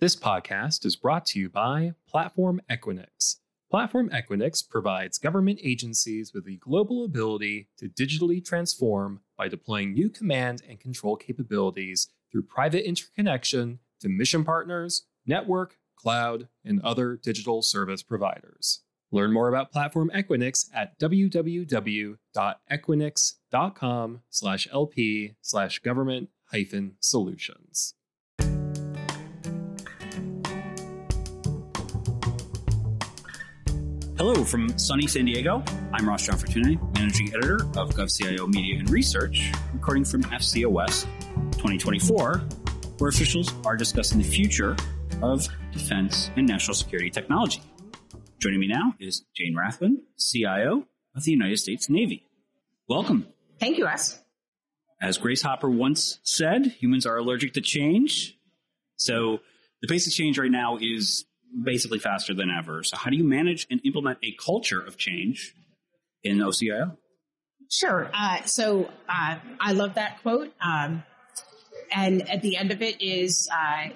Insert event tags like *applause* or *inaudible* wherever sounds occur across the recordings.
This podcast is brought to you by Platform Equinix. Platform Equinix provides government agencies with the global ability to digitally transform by deploying new command and control capabilities through private interconnection to mission partners, network, cloud, and other digital service providers. Learn more about Platform Equinix at www.equinix.com Hello from sunny San Diego. I'm Ross Gianfortune, Managing Editor of GovCIO Media and Research, recording from AFCEA West 2024, where officials are discussing the future of defense and national security technology. Joining me now is Jane Rathbun, CIO of the United States Navy. Welcome. Thank you, Wes. As Grace Hopper once said, humans are allergic to change. So the pace of change right now is basically faster than ever. So, how do you manage and implement a culture of change in OCIO? Sure. Uh, so, uh, I love that quote. Um, and at the end of it is, uh,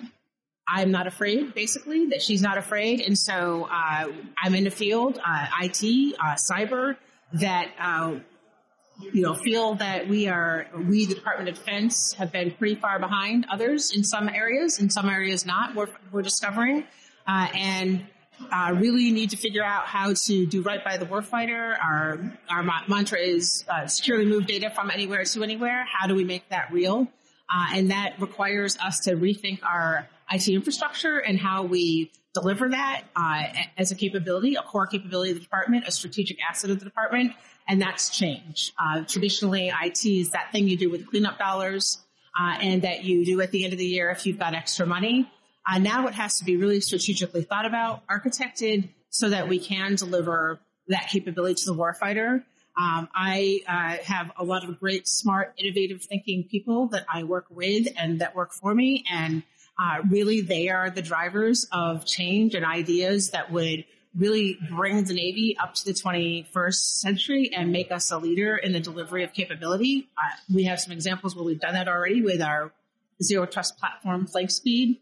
I'm not afraid, basically, that she's not afraid. And so uh, I'm in the field, uh, IT, uh, cyber, that you know, feel that we are, we, the Department of Defense, have been pretty far behind others in some areas, in some areas not. We're, we're discovering uh, and uh, really need to figure out how to do right by the warfighter. Our our mantra is uh, securely move data from anywhere to anywhere. How do we make that real? Uh, and that requires us to rethink our IT infrastructure and how we deliver that uh, as a capability, a core capability of the department, a strategic asset of the department, and that's change. Uh, traditionally, IT is that thing you do with cleanup dollars. and that you do at the end of the year if you've got extra money. Uh, now it has to be really strategically thought about, architected, so that we can deliver that capability to the warfighter. Um, I uh, have a lot of great, smart, innovative thinking people that I work with and that work for me. And uh, really, they are the drivers of change and ideas that would really bring the Navy up to the 21st century and make us a leader in the delivery of capability. Uh, we have some examples where we've done that already with our zero trust platform, FlankSpeed.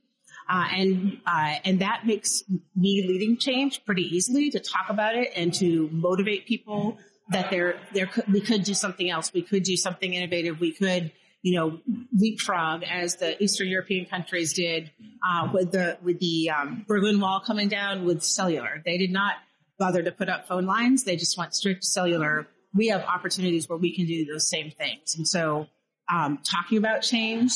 Uh, and uh, and that makes me leading change pretty easily to talk about it and to motivate people that there there we could do something else. We could do something innovative. We could you know leapfrog as the Eastern European countries did uh, with the with the um, Berlin Wall coming down with cellular. They did not bother to put up phone lines. They just went straight to cellular. We have opportunities where we can do those same things. And so, um, talking about change,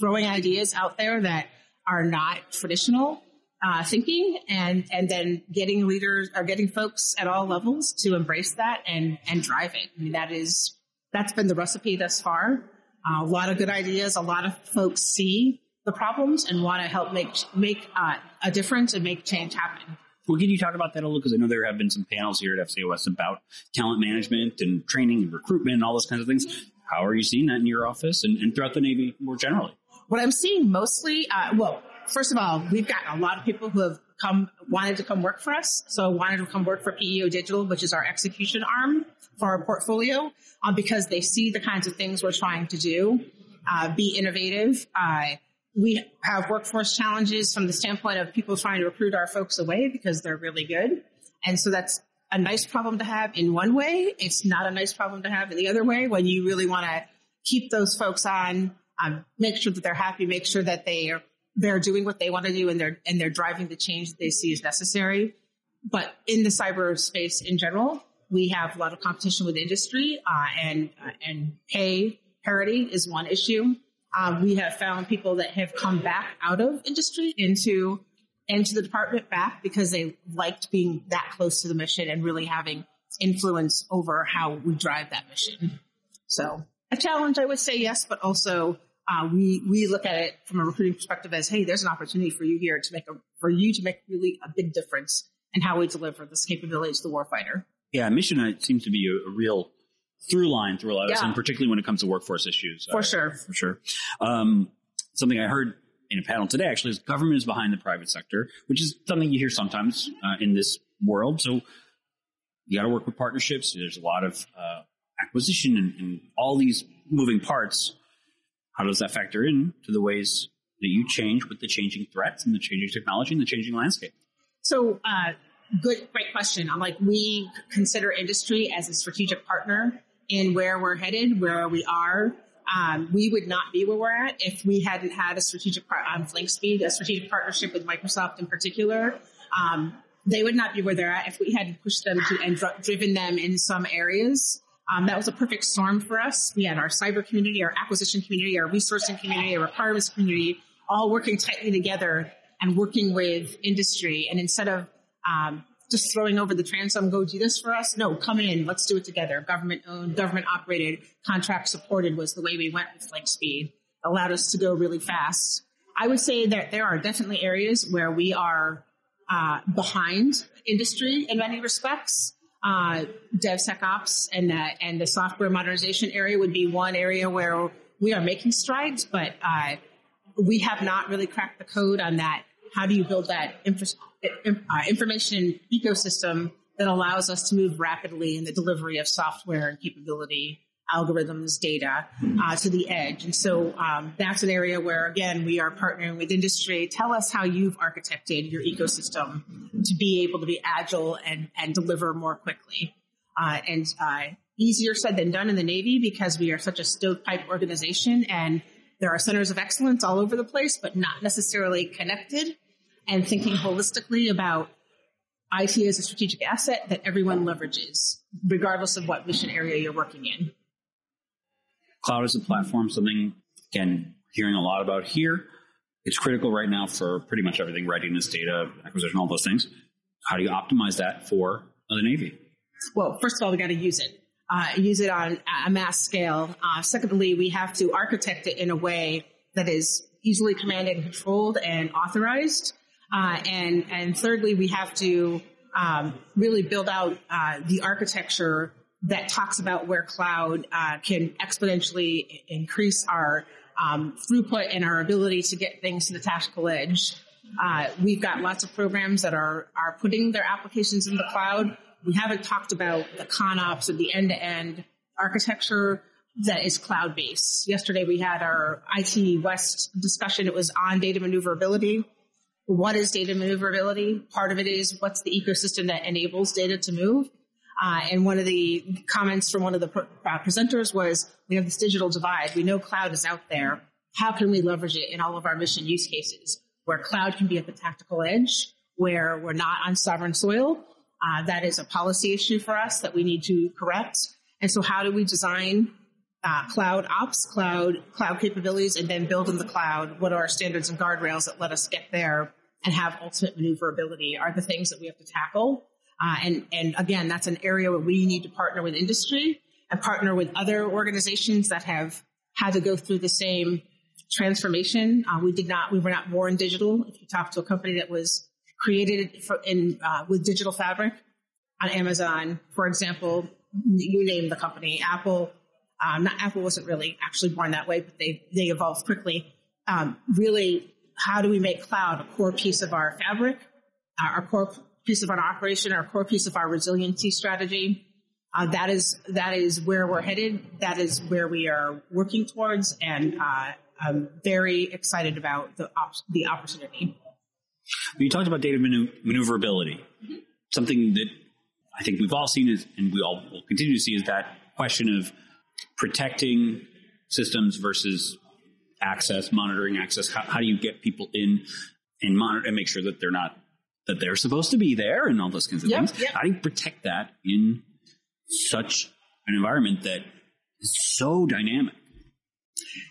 throwing ideas out there that are not traditional uh, thinking and and then getting leaders or getting folks at all levels to embrace that and and drive it. I mean that is that's been the recipe thus far. Uh, a lot of good ideas. A lot of folks see the problems and want to help make make uh, a difference and make change happen. Well, can you talk about that a little? Because I know there have been some panels here at FCOS about talent management and training and recruitment and all those kinds of things. How are you seeing that in your office and, and throughout the Navy more generally? What I'm seeing mostly, uh, well, first of all, we've got a lot of people who have come wanted to come work for us. So wanted to come work for PEO Digital, which is our execution arm for our portfolio, uh, because they see the kinds of things we're trying to do, uh, be innovative. Uh, we have workforce challenges from the standpoint of people trying to recruit our folks away because they're really good. And so that's a nice problem to have in one way. It's not a nice problem to have in the other way when you really want to keep those folks on um, make sure that they're happy, make sure that they are they're doing what they want to do and they're and they're driving the change that they see is necessary. But in the cyber space in general, we have a lot of competition with industry, uh, and uh, and pay parity is one issue. Uh, we have found people that have come back out of industry into into the department back because they liked being that close to the mission and really having influence over how we drive that mission. So a challenge, I would say yes, but also uh, we we look at it from a recruiting perspective as, hey, there's an opportunity for you here to make a for you to make really a big difference in how we deliver this capability to the warfighter. Yeah, mission seems to be a, a real through line through a lot of yeah. this, and particularly when it comes to workforce issues. For uh, sure, for sure. Um, something I heard in a panel today actually is government is behind the private sector, which is something you hear sometimes uh, in this world. So you got to work with partnerships. There's a lot of uh, acquisition and, and all these moving parts. How does that factor in to the ways that you change with the changing threats and the changing technology and the changing landscape? So, uh, good, great question. I'm like, we consider industry as a strategic partner in where we're headed, where we are. Um, we would not be where we're at if we hadn't had a strategic part on FlankSpeed, a strategic partnership with Microsoft in particular. Um, they would not be where they're at if we hadn't pushed them to and dr- driven them in some areas. Um, that was a perfect storm for us. We had our cyber community, our acquisition community, our resourcing community, our requirements community, all working tightly together and working with industry. And instead of um, just throwing over the transom, go do this for us. No, come in, let's do it together. Government owned, government operated, contract supported was the way we went with FlankSpeed. Allowed us to go really fast. I would say that there are definitely areas where we are uh, behind industry in many respects. Uh, DevSecOps and the, and the software modernization area would be one area where we are making strides, but uh, we have not really cracked the code on that. How do you build that infra- uh, information ecosystem that allows us to move rapidly in the delivery of software and capability, algorithms, data uh, to the edge? And so um, that's an area where, again, we are partnering with industry. Tell us how you've architected your ecosystem to be able to be agile and, and deliver more quickly. Uh, and uh, easier said than done in the Navy because we are such a stovepipe organization and there are centers of excellence all over the place, but not necessarily connected and thinking holistically about IT as a strategic asset that everyone leverages, regardless of what mission area you're working in. Cloud as a platform, something, again, hearing a lot about here. It's critical right now for pretty much everything readiness, data acquisition, all those things. How do you optimize that for the Navy? Well, first of all, we got to use it. Uh, use it on a mass scale. Uh, secondly, we have to architect it in a way that is easily commanded and controlled and authorized. Uh, and and thirdly, we have to um, really build out uh, the architecture that talks about where cloud uh, can exponentially increase our um, throughput and our ability to get things to the tactical edge. Uh, we've got lots of programs that are are putting their applications in the cloud. We haven't talked about the ConOps or the end to end architecture that is cloud based. Yesterday we had our IT West discussion. It was on data maneuverability what is data maneuverability? Part of it is what's the ecosystem that enables data to move. Uh, and one of the comments from one of the uh, presenters was, we have this digital divide. We know cloud is out there. How can we leverage it in all of our mission use cases where cloud can be at the tactical edge, where we're not on sovereign soil? Uh, that is a policy issue for us that we need to correct. And so how do we design uh, cloud ops, cloud cloud capabilities, and then build in the cloud. What are our standards and guardrails that let us get there and have ultimate maneuverability? Are the things that we have to tackle. Uh, and and again, that's an area where we need to partner with industry and partner with other organizations that have had to go through the same transformation. Uh, we did not. We were not born digital. If you talk to a company that was created for, in uh, with digital fabric on Amazon, for example, you name the company, Apple, um, not Apple wasn't really actually born that way, but they they evolved quickly. Um, really, how do we make cloud a core piece of our fabric, our core piece of our operation, our core piece of our resiliency strategy? Uh, that is that is where we're headed. That is where we are working towards, and uh, I'm very excited about the op- the opportunity. You talked about data maneuverability, mm-hmm. something that I think we've all seen is, and we all will continue to see is that question of protecting systems versus access, monitoring access. How, how do you get people in and monitor and make sure that they're not that they're supposed to be there and all those kinds of yep, things? Yep. How do you protect that in such an environment that is so dynamic?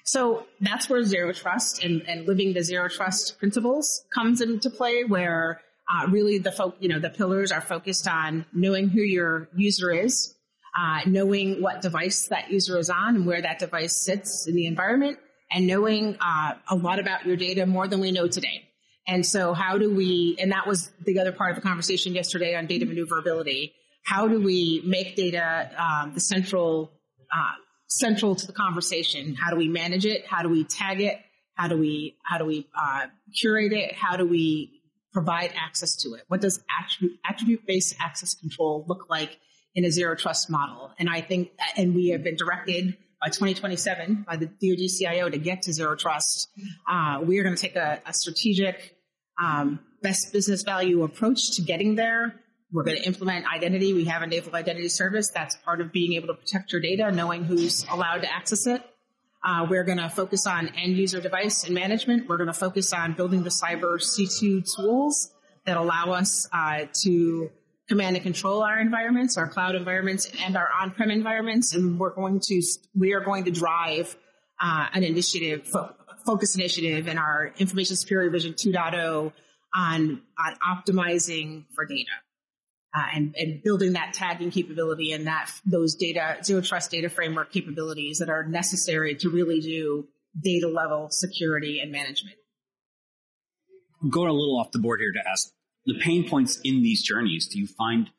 So that's where zero trust and, and living the zero trust principles comes into play, where uh, really the folk, you know, the pillars are focused on knowing who your user is, uh, knowing what device that user is on and where that device sits in the environment, and knowing uh, a lot about your data more than we know today. And so, how do we, and that was the other part of the conversation yesterday on data maneuverability. How do we make data um, the central, uh, central to the conversation? How do we manage it? How do we tag it? How do we, how do we uh, curate it? How do we provide access to it? What does attribute, attribute based access control look like in a zero trust model. And I think, and we have been directed by 2027 by the DoD CIO to get to zero trust. Uh, we are going to take a, a strategic um, best business value approach to getting there. We're going to implement identity. We have a naval identity service. That's part of being able to protect your data, knowing who's allowed to access it. Uh, we're going to focus on end user device and management. We're going to focus on building the cyber C2 tools that allow us uh, to command and control our environments, our cloud environments, and our on-prem environments. And we're going to we are going to drive uh, an initiative, fo- focus initiative, in our Information Security Vision 2.0 on on optimizing for data. Uh, and, and, building that tagging capability and that those data zero trust data framework capabilities that are necessary to really do data level security and management. I'm going a little off the board here to ask the pain points in these journeys. Do you find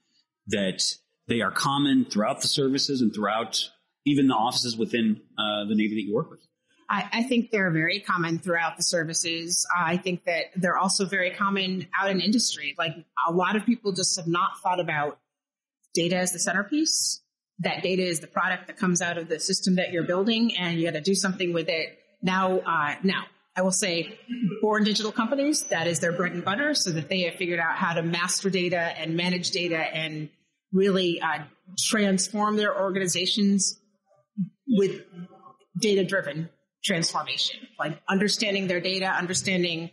that they are common throughout the services and throughout even the offices within uh, the Navy that you work with? I, I, think they're very common throughout the services. Uh, I think that they're also very common out in industry. Like a lot of people just have not thought about data as the centerpiece. That data is the product that comes out of the system that you're building, and you got to do something with it. Now, uh, now I will say, born digital companies that is their bread and butter, so that they have figured out how to master data and manage data and really uh, transform their organizations with data driven transformation, like understanding their data, understanding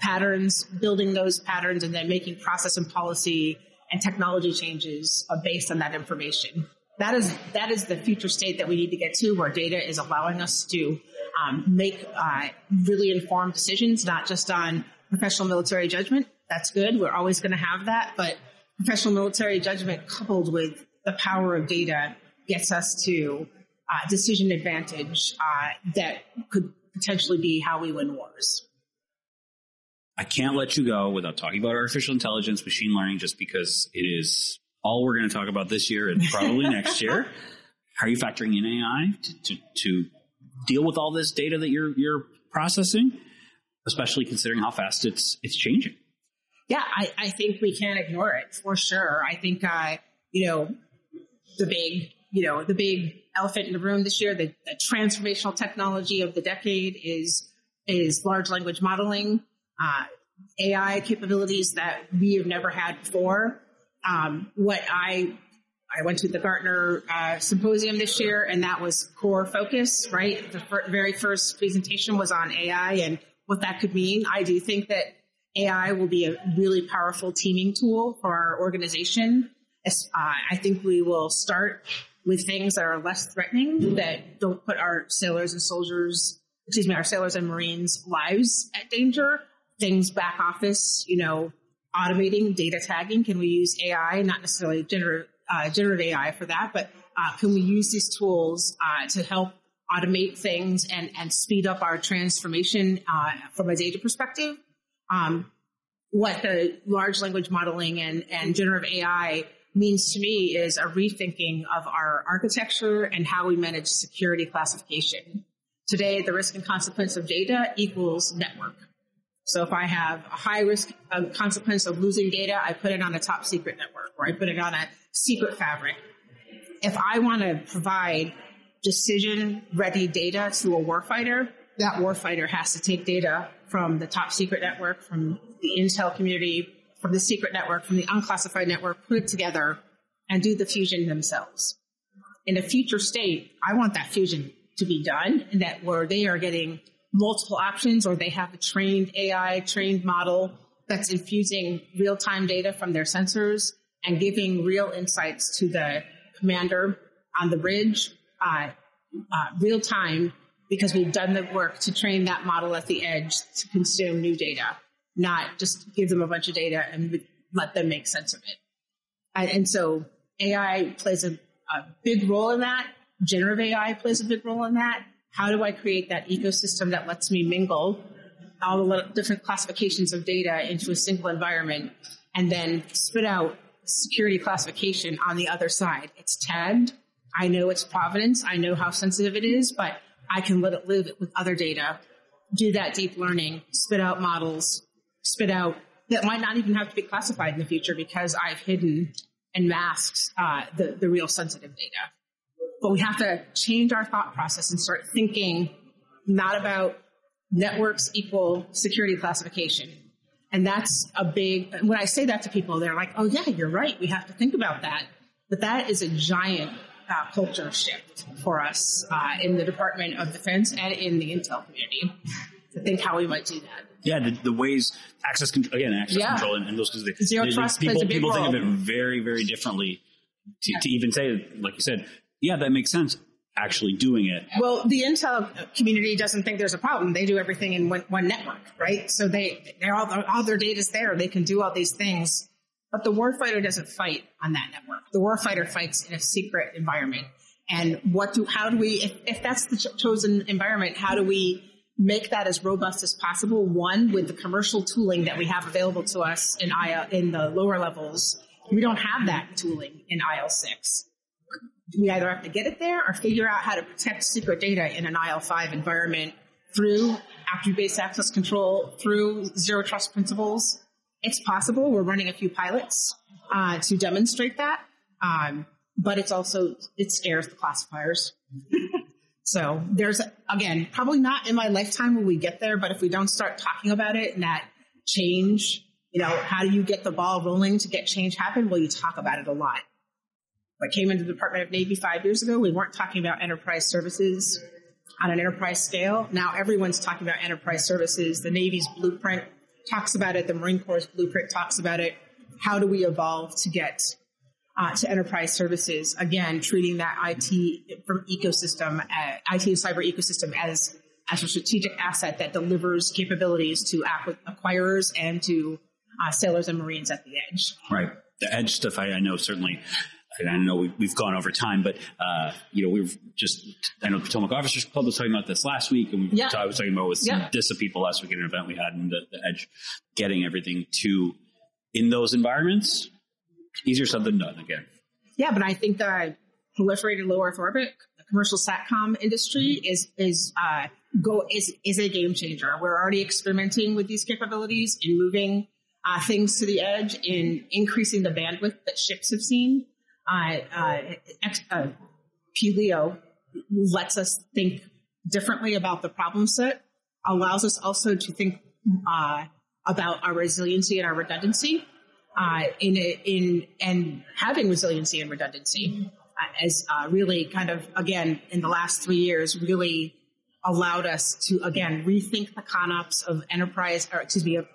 patterns, building those patterns, and then making process and policy and technology changes based on that information. That is that is the future state that we need to get to, where data is allowing us to um, make uh, really informed decisions, not just on professional military judgment. That's good. We're always going to have that, but professional military judgment coupled with the power of data gets us to uh, decision advantage uh, that could potentially be how we win wars. I can't let you go without talking about artificial intelligence, machine learning, just because it is all we're going to talk about this year and probably next year. *laughs* How are you factoring in AI to, to, to, deal with all this data that you're you're processing, especially considering how fast it's it's changing? Yeah, I, I think we can't ignore it for sure. I think uh, you know the big you know the big elephant in the room this year. The, the transformational technology of the decade is is large language modeling, uh, AI capabilities that we have never had before. Um, what I I went to the Gartner uh, symposium this year, and that was core focus. Right, the fir- very first presentation was on AI and what that could mean. I do think that AI will be a really powerful teaming tool for our organization. Uh, I think we will start with things that are less threatening that don't put our sailors and soldiers, excuse me, our sailors and Marines lives at danger. Things back office, you know, automating data tagging. Can we use AI, not necessarily generative, uh, generative AI for that, but uh, can we use these tools uh, to help automate things and, and speed up our transformation uh, from a data perspective? Um, what the large language modeling and, and generative AI means to me is a rethinking of our architecture and how we manage security classification. Today, the risk and consequence of data equals network. So if I have a high risk a consequence of losing data, I put it on a top secret network or I put it on a secret fabric. If I want to provide decision ready data to a warfighter, that warfighter has to take data from the top secret network, from the intel community, from the secret network, from the unclassified network, put it together and do the fusion themselves. In a future state, I want that fusion to be done and that where they are getting multiple options or they have a trained AI, trained model that's infusing real time data from their sensors and giving real insights to the commander on the ridge, uh, uh, real time, because we've done the work to train that model at the edge to consume new data not just give them a bunch of data and let them make sense of it. And, and so AI plays a, a big role in that. Generative AI plays a big role in that. How do I create that ecosystem that lets me mingle all the different classifications of data into a single environment and then spit out security classification on the other side? It's tagged. I know its provenance. I know how sensitive it is, but I can let it live with other data, do that deep learning, spit out models, spit out that might not even have to be classified in the future because I've hidden and masked uh, the, the real sensitive data. But we have to change our thought process and start thinking not about networks equal security classification. And that's a big, when I say that to people, they're like, oh, yeah, you're right. We have to think about that. But that is a giant uh, culture shift for us uh, in the Department of Defense and in the intel community to think how we might do that. Yeah, the, the ways access control again, access Yeah. control and, and those kinds of things. Zero They- trust people, plays a big people think of it very, very differently. To, to even say, like you said, yeah, that makes sense. Actually doing it, Well, the intel community doesn't think there's a problem. They do everything in one, one network, right? So they, they're all, all their data's there. They can do all these things. But the warfighter doesn't fight on that network. The warfighter fights in a secret environment. And what do, how do we, if, if that's the cho- chosen environment, how do we make that as robust as possible? One, with the commercial tooling that we have available to us in IL, in the lower levels. We don't have that tooling in IL6 we either have to get it there or figure out how to protect secret data in an IL5 environment through attribute-based access control, through zero trust principles. It's possible. We're running a few pilots uh, to demonstrate that, um, but it's also it scares the classifiers. *laughs* so there's again probably not in my lifetime will we get there, but if we don't start talking about it and that change, you know, how do you get the ball rolling to get change happen? Well, you talk about it a lot. I came into the Department of Navy five years ago, we weren't talking about enterprise services on an enterprise scale. Now everyone's talking about enterprise services. The Navy's blueprint talks about it. The Marine Corps' blueprint talks about it. How do we evolve to get uh, to enterprise services? Again, treating that IT from ecosystem, uh, IT and cyber ecosystem as as a strategic asset that delivers capabilities to acqu- acquirers and to uh, sailors and Marines at the edge. right? The edge stuff, I, I know certainly. And I know we, we've gone over time, but uh, you know we've just. I know Potomac Officers Club was talking about this last week, and we Yeah. I was talking about with some Yeah. DISA people last week at an event we had, and the, the edge, getting everything to in those environments, easier said than done. Again, Yeah, but I think the proliferated low Earth orbit, the commercial satcom industry is is uh, go is is a game changer. We're already experimenting with these capabilities in moving uh, things to the edge, in increasing the bandwidth that ships have seen. Uh, uh, ex- uh, lets us think differently about the problem set, allows us also to think uh, about our resiliency and our redundancy uh, in a, in and having resiliency and redundancy uh, as uh, really kind of again in the last three years really allowed us to again rethink the concepts of enterprise or excuse me of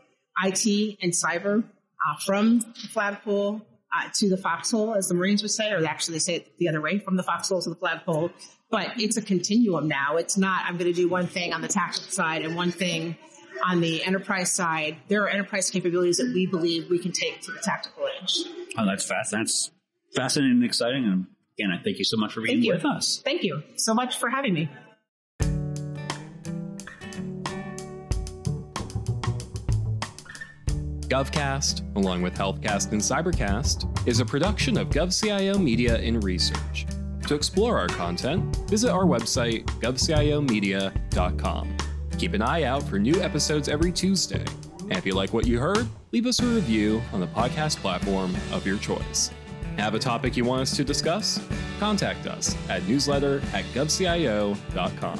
IT and cyber uh, from the flagpole uh, to the foxhole, as the Marines would say, or actually they say it the other way, from the foxhole to the flagpole. But it's a continuum now. It's not I'm going to do one thing on the tactical side and one thing on the enterprise side. There are enterprise capabilities that we believe we can take to the tactical edge. oh, that's fast. That's fascinating and exciting. And again, I thank you so much for being with us. Thank you so much for having me. GovCast, along with HealthCast and Cybercast, is a production of GovCIO Media and Research. To explore our content, visit our website, govciomedia.com. Keep an eye out for new episodes every Tuesday. And if you like what you heard, leave us a review on the podcast platform of your choice. Have a topic you want us to discuss? Contact us at newsletter at govcio.com.